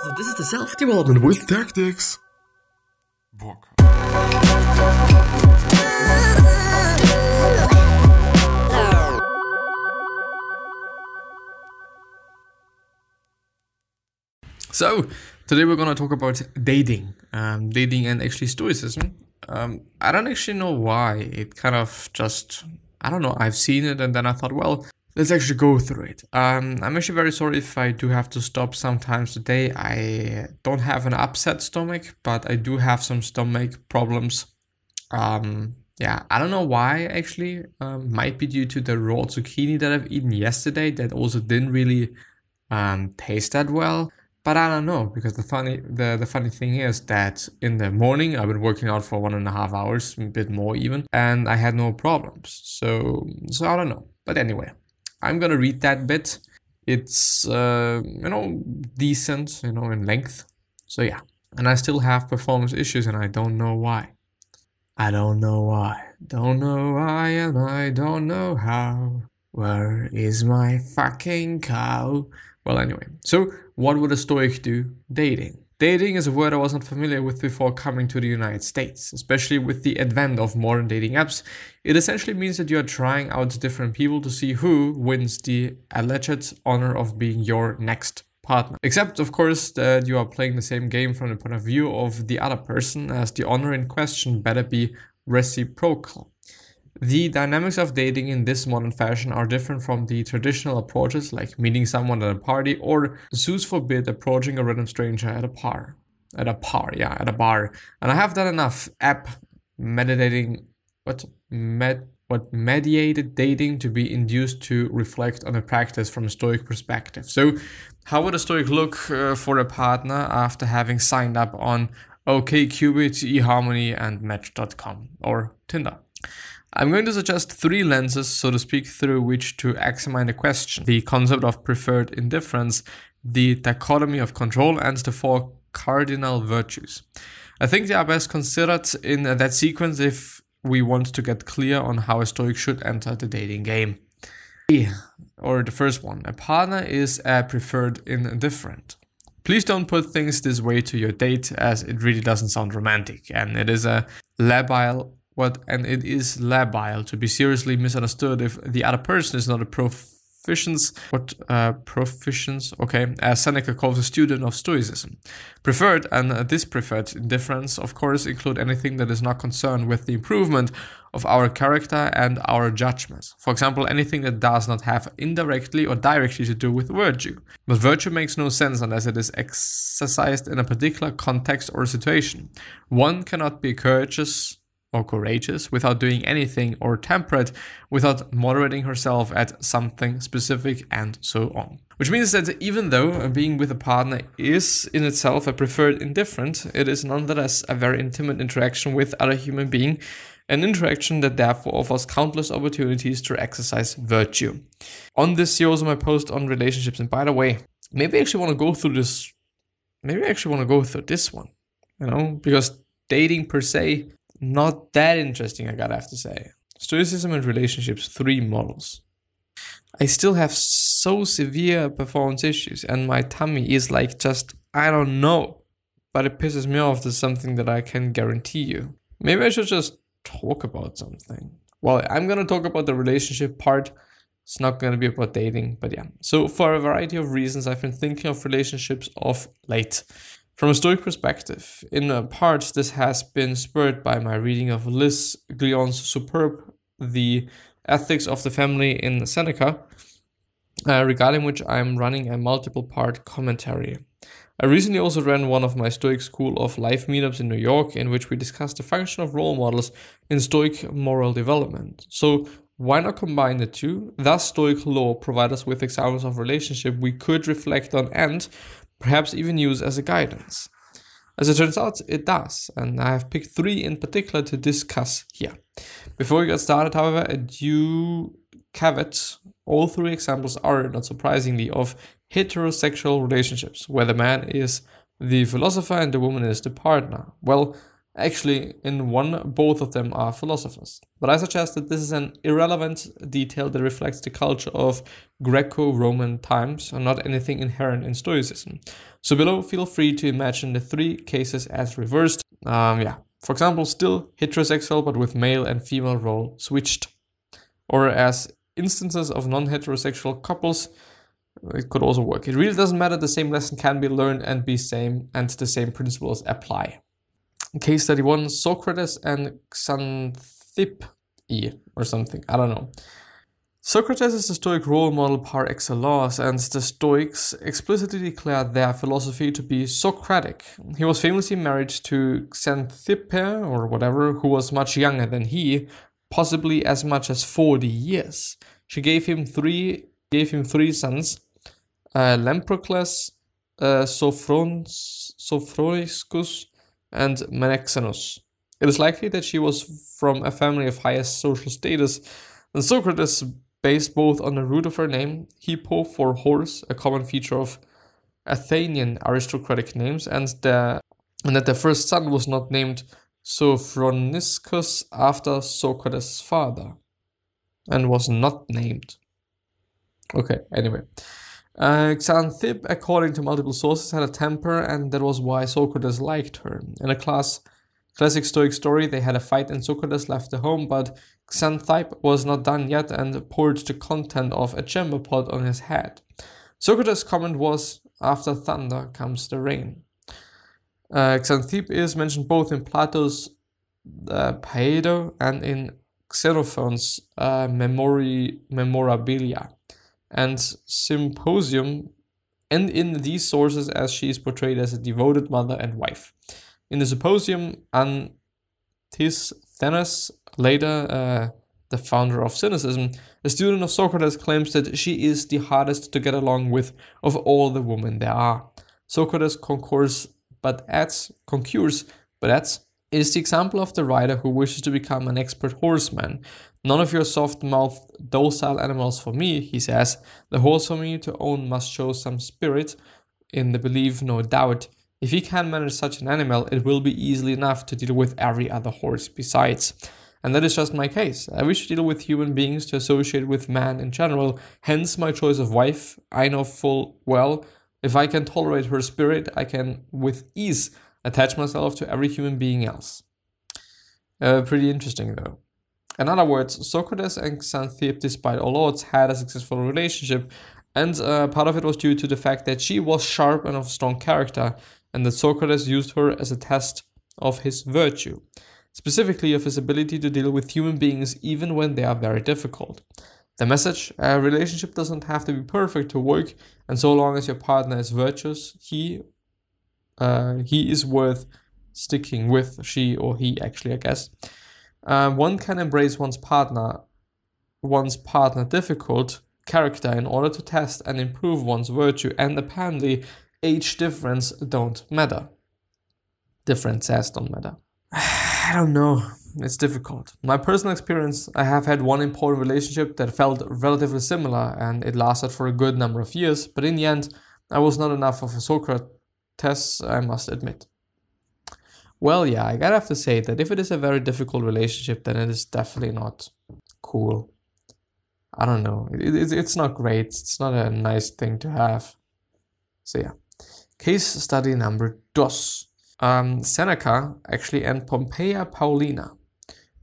So this is the self-development with tactics. Bock. So, today we're gonna talk about dating, um, dating and actually stoicism. Um, I don't actually know why. It kind of just, I don't know, I've seen it and then I thought, well, let's actually go through it. Um, I'm actually very sorry if I do have to stop sometimes today. I don't have an upset stomach, but I do have some stomach problems. Um, yeah, I don't know why actually. Um, might be due to the raw zucchini that I've eaten yesterday that also didn't really um, taste that well. But I don't know because the funny the, the funny thing is that in the morning I've been working out for one and a half hours, a bit more even, and I had no problems. So so I don't know. But anyway, I'm gonna read that bit. It's uh, you know decent, you know, in length. So yeah, and I still have performance issues, and I don't know why. I don't know why. Don't know why, and I don't know how. Where is my fucking cow? Well, anyway, so what would a Stoic do dating? Dating is a word I wasn't familiar with before coming to the United States, especially with the advent of modern dating apps. It essentially means that you are trying out different people to see who wins the alleged honor of being your next partner. Except, of course, that you are playing the same game from the point of view of the other person, as the honor in question better be reciprocal. The dynamics of dating in this modern fashion are different from the traditional approaches like meeting someone at a party or, Zeus forbid, approaching a random stranger at a bar. At a bar, yeah, at a bar. And I have done enough app meditating, what, med, what mediated dating to be induced to reflect on a practice from a Stoic perspective. So, how would a Stoic look uh, for a partner after having signed up on OKCupid, eHarmony, and Match.com or Tinder? I'm going to suggest three lenses, so to speak, through which to examine the question the concept of preferred indifference, the dichotomy of control, and the four cardinal virtues. I think they are best considered in that sequence if we want to get clear on how a Stoic should enter the dating game. Or the first one, a partner is a preferred indifferent. Please don't put things this way to your date as it really doesn't sound romantic and it is a labile what and it is labile to be seriously misunderstood if the other person is not a proficiency what uh, proficiency okay as Seneca calls a student of Stoicism. Preferred and uh, dispreferred indifference of course include anything that is not concerned with the improvement of our character and our judgments. For example, anything that does not have indirectly or directly to do with virtue. But virtue makes no sense unless it is exercised in a particular context or situation. One cannot be courteous or courageous without doing anything, or temperate without moderating herself at something specific, and so on. Which means that even though being with a partner is in itself a preferred indifferent, it is nonetheless a very intimate interaction with other human being, an interaction that therefore offers countless opportunities to exercise virtue. On this, see also my post on relationships. And by the way, maybe I actually want to go through this. Maybe I actually want to go through this one, you know, because dating per se not that interesting, I gotta have to say. Stoicism and relationships, three models. I still have so severe performance issues, and my tummy is like just, I don't know. But it pisses me off. There's something that I can guarantee you. Maybe I should just talk about something. Well, I'm gonna talk about the relationship part. It's not gonna be about dating, but yeah. So, for a variety of reasons, I've been thinking of relationships of late. From a Stoic perspective, in part, this has been spurred by my reading of Liz Gloyn's superb The Ethics of the Family in Seneca, uh, regarding which I'm running a multiple part commentary. I recently also ran one of my Stoic School of Life meetups in New York, in which we discussed the function of role models in Stoic moral development. So, why not combine the two? Thus, Stoic law provide us with examples of relationship we could reflect on and perhaps even use as a guidance. As it turns out, it does, and I have picked three in particular to discuss here. Before we get started, however, a due caveat all three examples are, not surprisingly, of heterosexual relationships, where the man is the philosopher and the woman is the partner. Well, Actually, in one, both of them are philosophers. But I suggest that this is an irrelevant detail that reflects the culture of Greco Roman times and not anything inherent in Stoicism. So, below, feel free to imagine the three cases as reversed. Um, yeah, for example, still heterosexual but with male and female role switched. Or as instances of non heterosexual couples, it could also work. It really doesn't matter, the same lesson can be learned and be same, and the same principles apply. Case study one Socrates and Xanthippe or something. I don't know. Socrates is the Stoic role model par excellence, and the Stoics explicitly declared their philosophy to be Socratic. He was famously married to Xanthippe, or whatever, who was much younger than he, possibly as much as 40 years. She gave him three gave him three sons, uh, Lamprocles, uh, Sophroniscus, and Menexenus. It is likely that she was from a family of highest social status, and Socrates based both on the root of her name, hippo for horse, a common feature of Athenian aristocratic names, and, the, and that the first son was not named Sophroniscus after Socrates' father, and was not named. Okay, anyway. Uh, Xanthippe, according to multiple sources, had a temper, and that was why Socrates liked her. In a class, classic Stoic story, they had a fight, and Socrates left the home, but Xanthippe was not done yet and poured the content of a chamber pot on his head. Socrates' comment was, After thunder comes the rain. Uh, Xanthippe is mentioned both in Plato's uh, Phaedo and in Xenophon's uh, Memori- Memorabilia and Symposium, and in these sources as she is portrayed as a devoted mother and wife. In the Symposium, Antisthenes, later uh, the founder of Cynicism, a student of Socrates, claims that she is the hardest to get along with of all the women there are. Socrates concurs, but adds, concurs, but adds, is the example of the rider who wishes to become an expert horseman, None of your soft mouthed, docile animals for me, he says. The horse for me to own must show some spirit, in the belief, no doubt. If he can manage such an animal, it will be easily enough to deal with every other horse besides. And that is just my case. I wish to deal with human beings to associate with man in general, hence my choice of wife. I know full well if I can tolerate her spirit, I can with ease attach myself to every human being else. Uh, pretty interesting though. In other words, Socrates and Xanthippe, despite all odds, had a successful relationship, and uh, part of it was due to the fact that she was sharp and of strong character, and that Socrates used her as a test of his virtue, specifically of his ability to deal with human beings even when they are very difficult. The message a relationship doesn't have to be perfect to work, and so long as your partner is virtuous, he uh, he is worth sticking with, she or he actually, I guess. Uh, one can embrace one's partner, one's partner difficult character in order to test and improve one's virtue, and apparently age difference don't matter. Differences don't matter. I don't know. It's difficult. My personal experience, I have had one important relationship that felt relatively similar and it lasted for a good number of years, but in the end, I was not enough of a Socrates, I must admit. Well, yeah, I gotta have to say that if it is a very difficult relationship, then it is definitely not cool. I don't know. It, it, it's not great. It's not a nice thing to have. So, yeah. Case study number dos. Um, Seneca, actually, and Pompeia Paulina.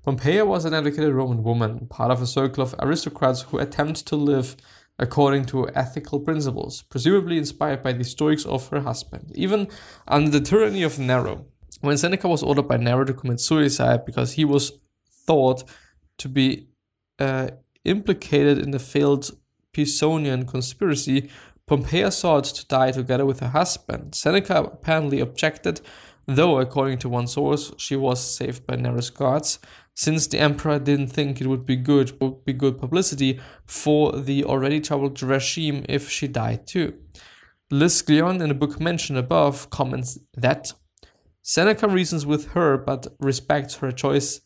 Pompeia was an educated Roman woman, part of a circle of aristocrats who attempt to live according to ethical principles, presumably inspired by the Stoics of her husband, even under the tyranny of Nero. When Seneca was ordered by Nero to commit suicide because he was thought to be uh, implicated in the failed Pisonian conspiracy, Pompeia sought to die together with her husband. Seneca apparently objected, though, according to one source, she was saved by Nero's guards, since the emperor didn't think it would be good would be good publicity for the already troubled regime if she died too. Liz Gloyn, in the book mentioned above, comments that Seneca reasons with her but respects her choice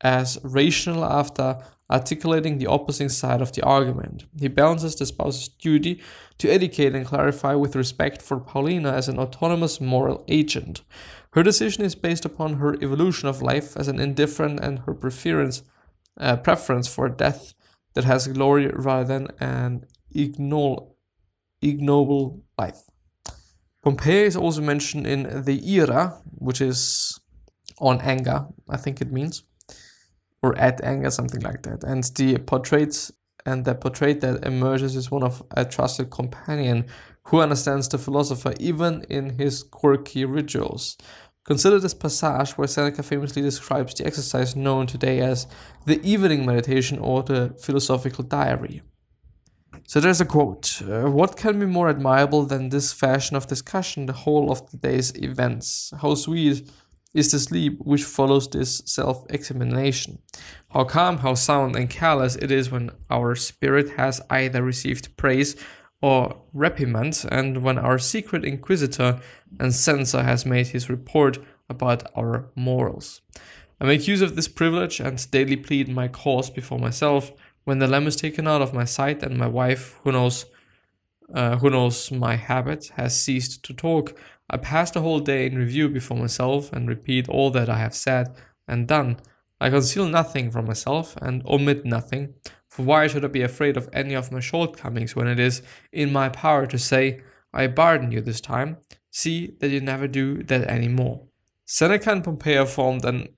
as rational after articulating the opposing side of the argument. He balances the spouse's duty to educate and clarify with respect for Paulina as an autonomous moral agent. Her decision is based upon her evolution of life as an indifferent and her preference, uh, preference for death that has glory rather than an ignoble, ignoble life. Pompeia is also mentioned in the Ira, which is on anger, I think it means, or at anger, something like that. And the portrait and the portrait that emerges is one of a trusted companion who understands the philosopher even in his quirky rituals. Consider this passage where Seneca famously describes the exercise known today as the evening meditation or the philosophical diary. So there's a quote uh, What can be more admirable than this fashion of discussion, the whole of the day's events? How sweet is the sleep which follows this self examination. How calm, how sound, and careless it is when our spirit has either received praise or reprimand, and when our secret inquisitor and censor has made his report about our morals. I make use of this privilege and daily plead my cause before myself when the lamb is taken out of my sight and my wife, who knows, uh, who knows my habit, has ceased to talk. I pass the whole day in review before myself and repeat all that I have said and done. I conceal nothing from myself and omit nothing, why should I be afraid of any of my shortcomings when it is in my power to say, I pardon you this time, see that you never do that any more. Seneca and Pompeia formed an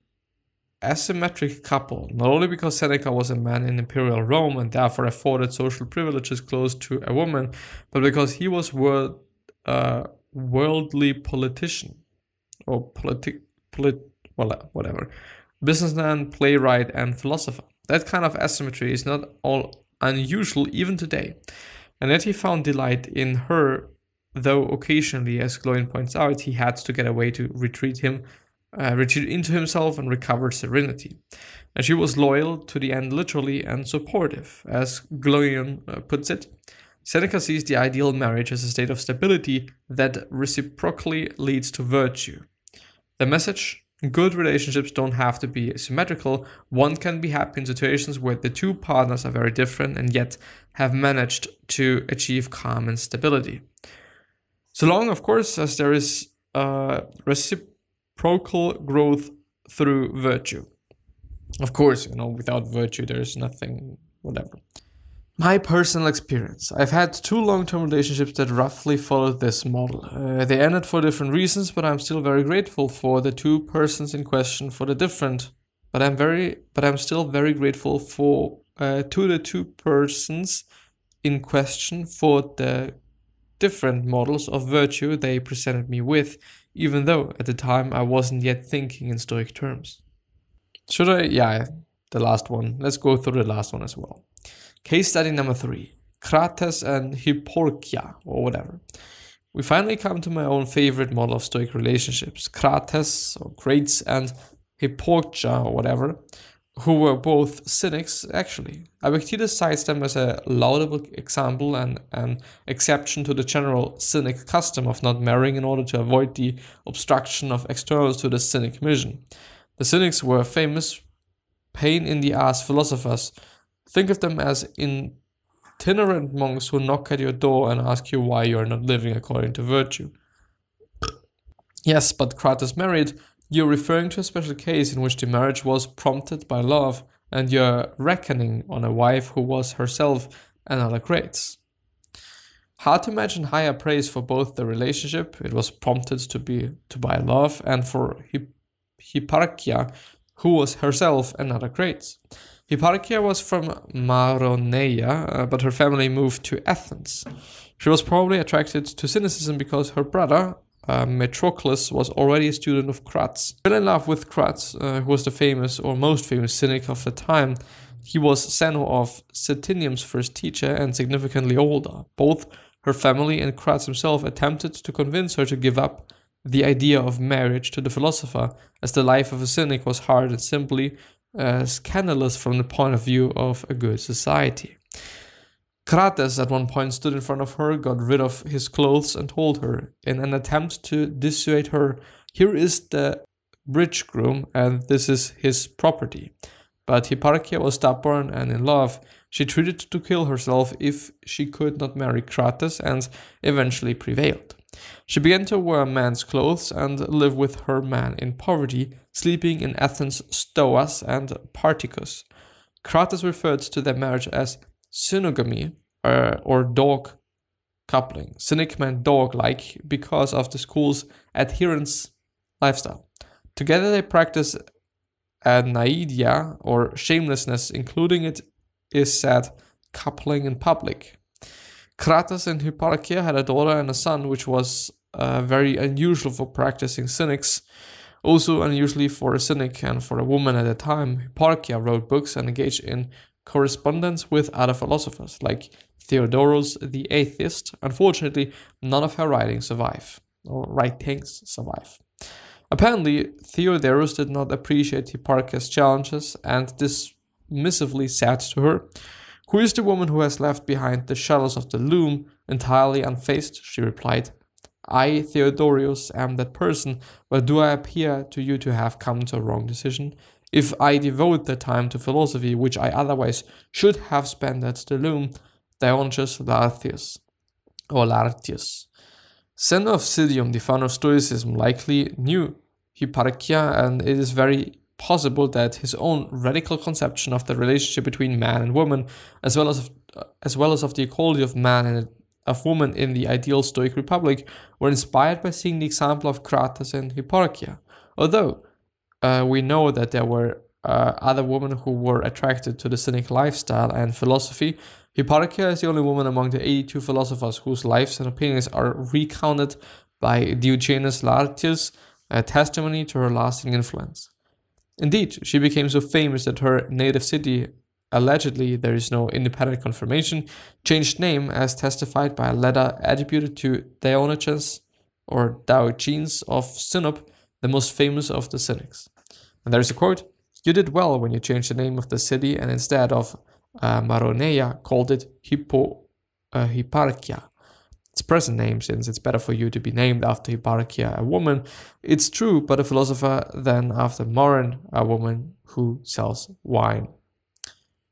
asymmetric couple, not only because Seneca was a man in imperial Rome and therefore afforded social privileges close to a woman, but because he was world, uh, worldly politician or politic, polit, well, whatever, businessman, playwright, and philosopher. That kind of asymmetry is not all unusual even today, and yet he found delight in her, though occasionally, as Gloyn points out, he had to get away to retreat him, uh, retreat into himself and recover serenity. And she was loyal to the end, literally, and supportive, as Gloyn uh, puts it. Seneca sees the ideal marriage as a state of stability that reciprocally leads to virtue. The message Good relationships don't have to be symmetrical. One can be happy in situations where the two partners are very different and yet have managed to achieve calm and stability. So long, of course, as there is uh, reciprocal growth through virtue. Of course, you know, without virtue, there's nothing, whatever. My personal experience. I've had two long term relationships that roughly followed this model. Uh, they ended for different reasons, but I'm still very grateful for the two persons in question for the different. But I'm very, but I'm still very grateful for uh, to the two persons in question for the different models of virtue they presented me with, even though at the time I wasn't yet thinking in Stoic terms. Should I? Yeah, the last one. Let's go through the last one as well. Case study number three Crates and Hipparchia, or whatever. We finally come to my own favorite model of Stoic relationships Crates, or Crates, and Hipparchia, or whatever, who were both cynics, actually. Epictetus cites them as a laudable example and an exception to the general cynic custom of not marrying in order to avoid the obstruction of externals to the cynic mission. The cynics were famous pain in the ass philosophers Think of them as itinerant monks who knock at your door and ask you why you are not living according to virtue. Yes, but Crates married, you're referring to a special case in which the marriage was prompted by love and you're reckoning on a wife who was herself another Crates. Hard to imagine higher praise for both the relationship, it was prompted to be to by love, and for Hipparchia, who was herself another Crates. Hipparchia was from Maroneia, uh, but her family moved to Athens. She was probably attracted to cynicism because her brother, uh, Metrocles, was already a student of Crates. Fell in love with Crates, uh, who was the famous or most famous cynic of the time. He was Zeno of Citium's first teacher and significantly older. Both her family and Crates himself attempted to convince her to give up the idea of marriage to the philosopher, as the life of a cynic was hard and simply uh, scandalous from the point of view of a good society. Crates at one point stood in front of her, got rid of his clothes, and told her, in an attempt to dissuade her, Here is the bridegroom, and this is his property. But Hipparchia was stubborn and in love. She treated to kill herself if she could not marry Crates and eventually prevailed. She began to wear man's clothes and live with her man in poverty, sleeping in Athens' stoas and particus. Crates referred to their marriage as cynogamy uh, or dog coupling. Cynic meant dog like because of the school's adherence lifestyle. Together they practice anaideia or shamelessness, including it is said coupling in public. Crates and Hipparchia had a daughter and a son, which was uh, very unusual for practicing cynics. Also unusually for a cynic and for a woman at the time, Hipparchia wrote books and engaged in correspondence with other philosophers, like Theodorus the atheist. Unfortunately, none of her writings survive, or writings survive. Apparently, Theodorus did not appreciate Hipparchia's challenges and dismissively said to her, Who is the woman who has left behind the shadows of the loom entirely unfaced? She replied, I, Theodorus, am that person, but do I appear to you to have come to a wrong decision? If I devote the time to philosophy which I otherwise should have spent at the loom, Dionysius Lartius, or Lartius, son of Citium, the founder of Stoicism, likely knew Hipparchia, and it is very possible that his own radical conception of the relationship between man and woman, as well as of, as well as of the equality of man and of woman in the ideal Stoic republic, were inspired by seeing the example of Crates and Hipparchia. Although uh, we know that there were uh, other women who were attracted to the Cynic lifestyle and philosophy, Hipparchia is the only woman among the 82 philosophers whose lives and opinions are recounted by Diogenes Laertius, a testimony to her lasting influence. Indeed, she became so famous that her native city, allegedly there is no independent confirmation, changed name as testified by a letter attributed to Diogenes or Diogenes of Sinope, the most famous of the Cynics. And there is a quote You did well when you changed the name of the city and instead of uh, Maroneia called it Hippo, uh, Hipparchia. Its present name, since it's better for you to be named after Hipparchia, a woman. It's true, but a philosopher than after Morin, a woman who sells wine.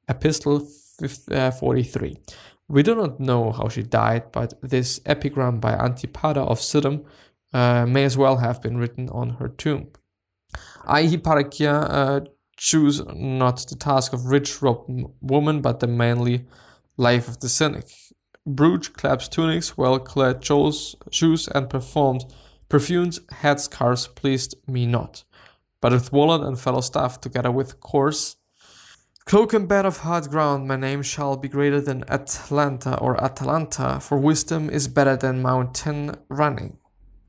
Epistle 43. We do not know how she died, but this epigram by Antipater of Sidon uh, may as well have been written on her tomb. I, Hipparchia, uh, choose not the task of rich woman, but the manly life of the cynic. Brooch claps tunics, well clad shoes, and performed perfumed headscarves pleased me not. But with wallet and fellow staff, together with course, cloak and bed of hard ground, my name shall be greater than Atlanta or Atalanta, for wisdom is better than mountain running.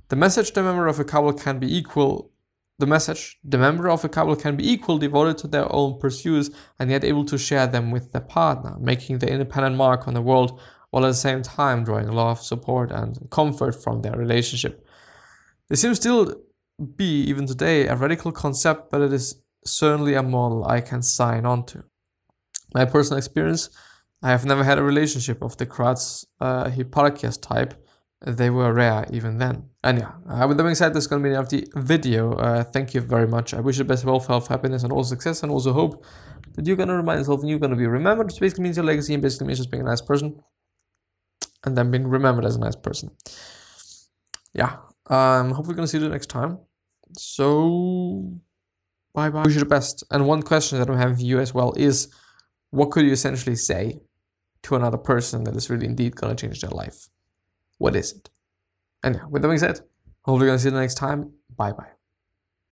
The message the member of a couple can be equal the message. The member of a couple can be equal devoted to their own pursuits and yet able to share them with their partner, making the independent mark on the world while at the same time drawing love, support, and comfort from their relationship. This seems still be, even today, a radical concept, but it is certainly a model I can sign on to. My personal experience, I have never had a relationship of the Kratz uh, type, they were rare even then. And yeah, uh, with that being said, this is going to be the end of the video. Uh, thank you very much. I wish you the best wealth, health, happiness, and all success, and also hope that you're going to remind yourself and you're going to be remembered, which basically means your legacy and basically means just being a nice person and then being remembered as a nice person. Yeah, um, hope we're to see you next time. So, bye bye. Wish you the best. And one question that I have for you as well is what could you essentially say to another person that is really indeed to change their life? What is it? And yeah, with that being said, hopefully, to see you next time. Bye bye.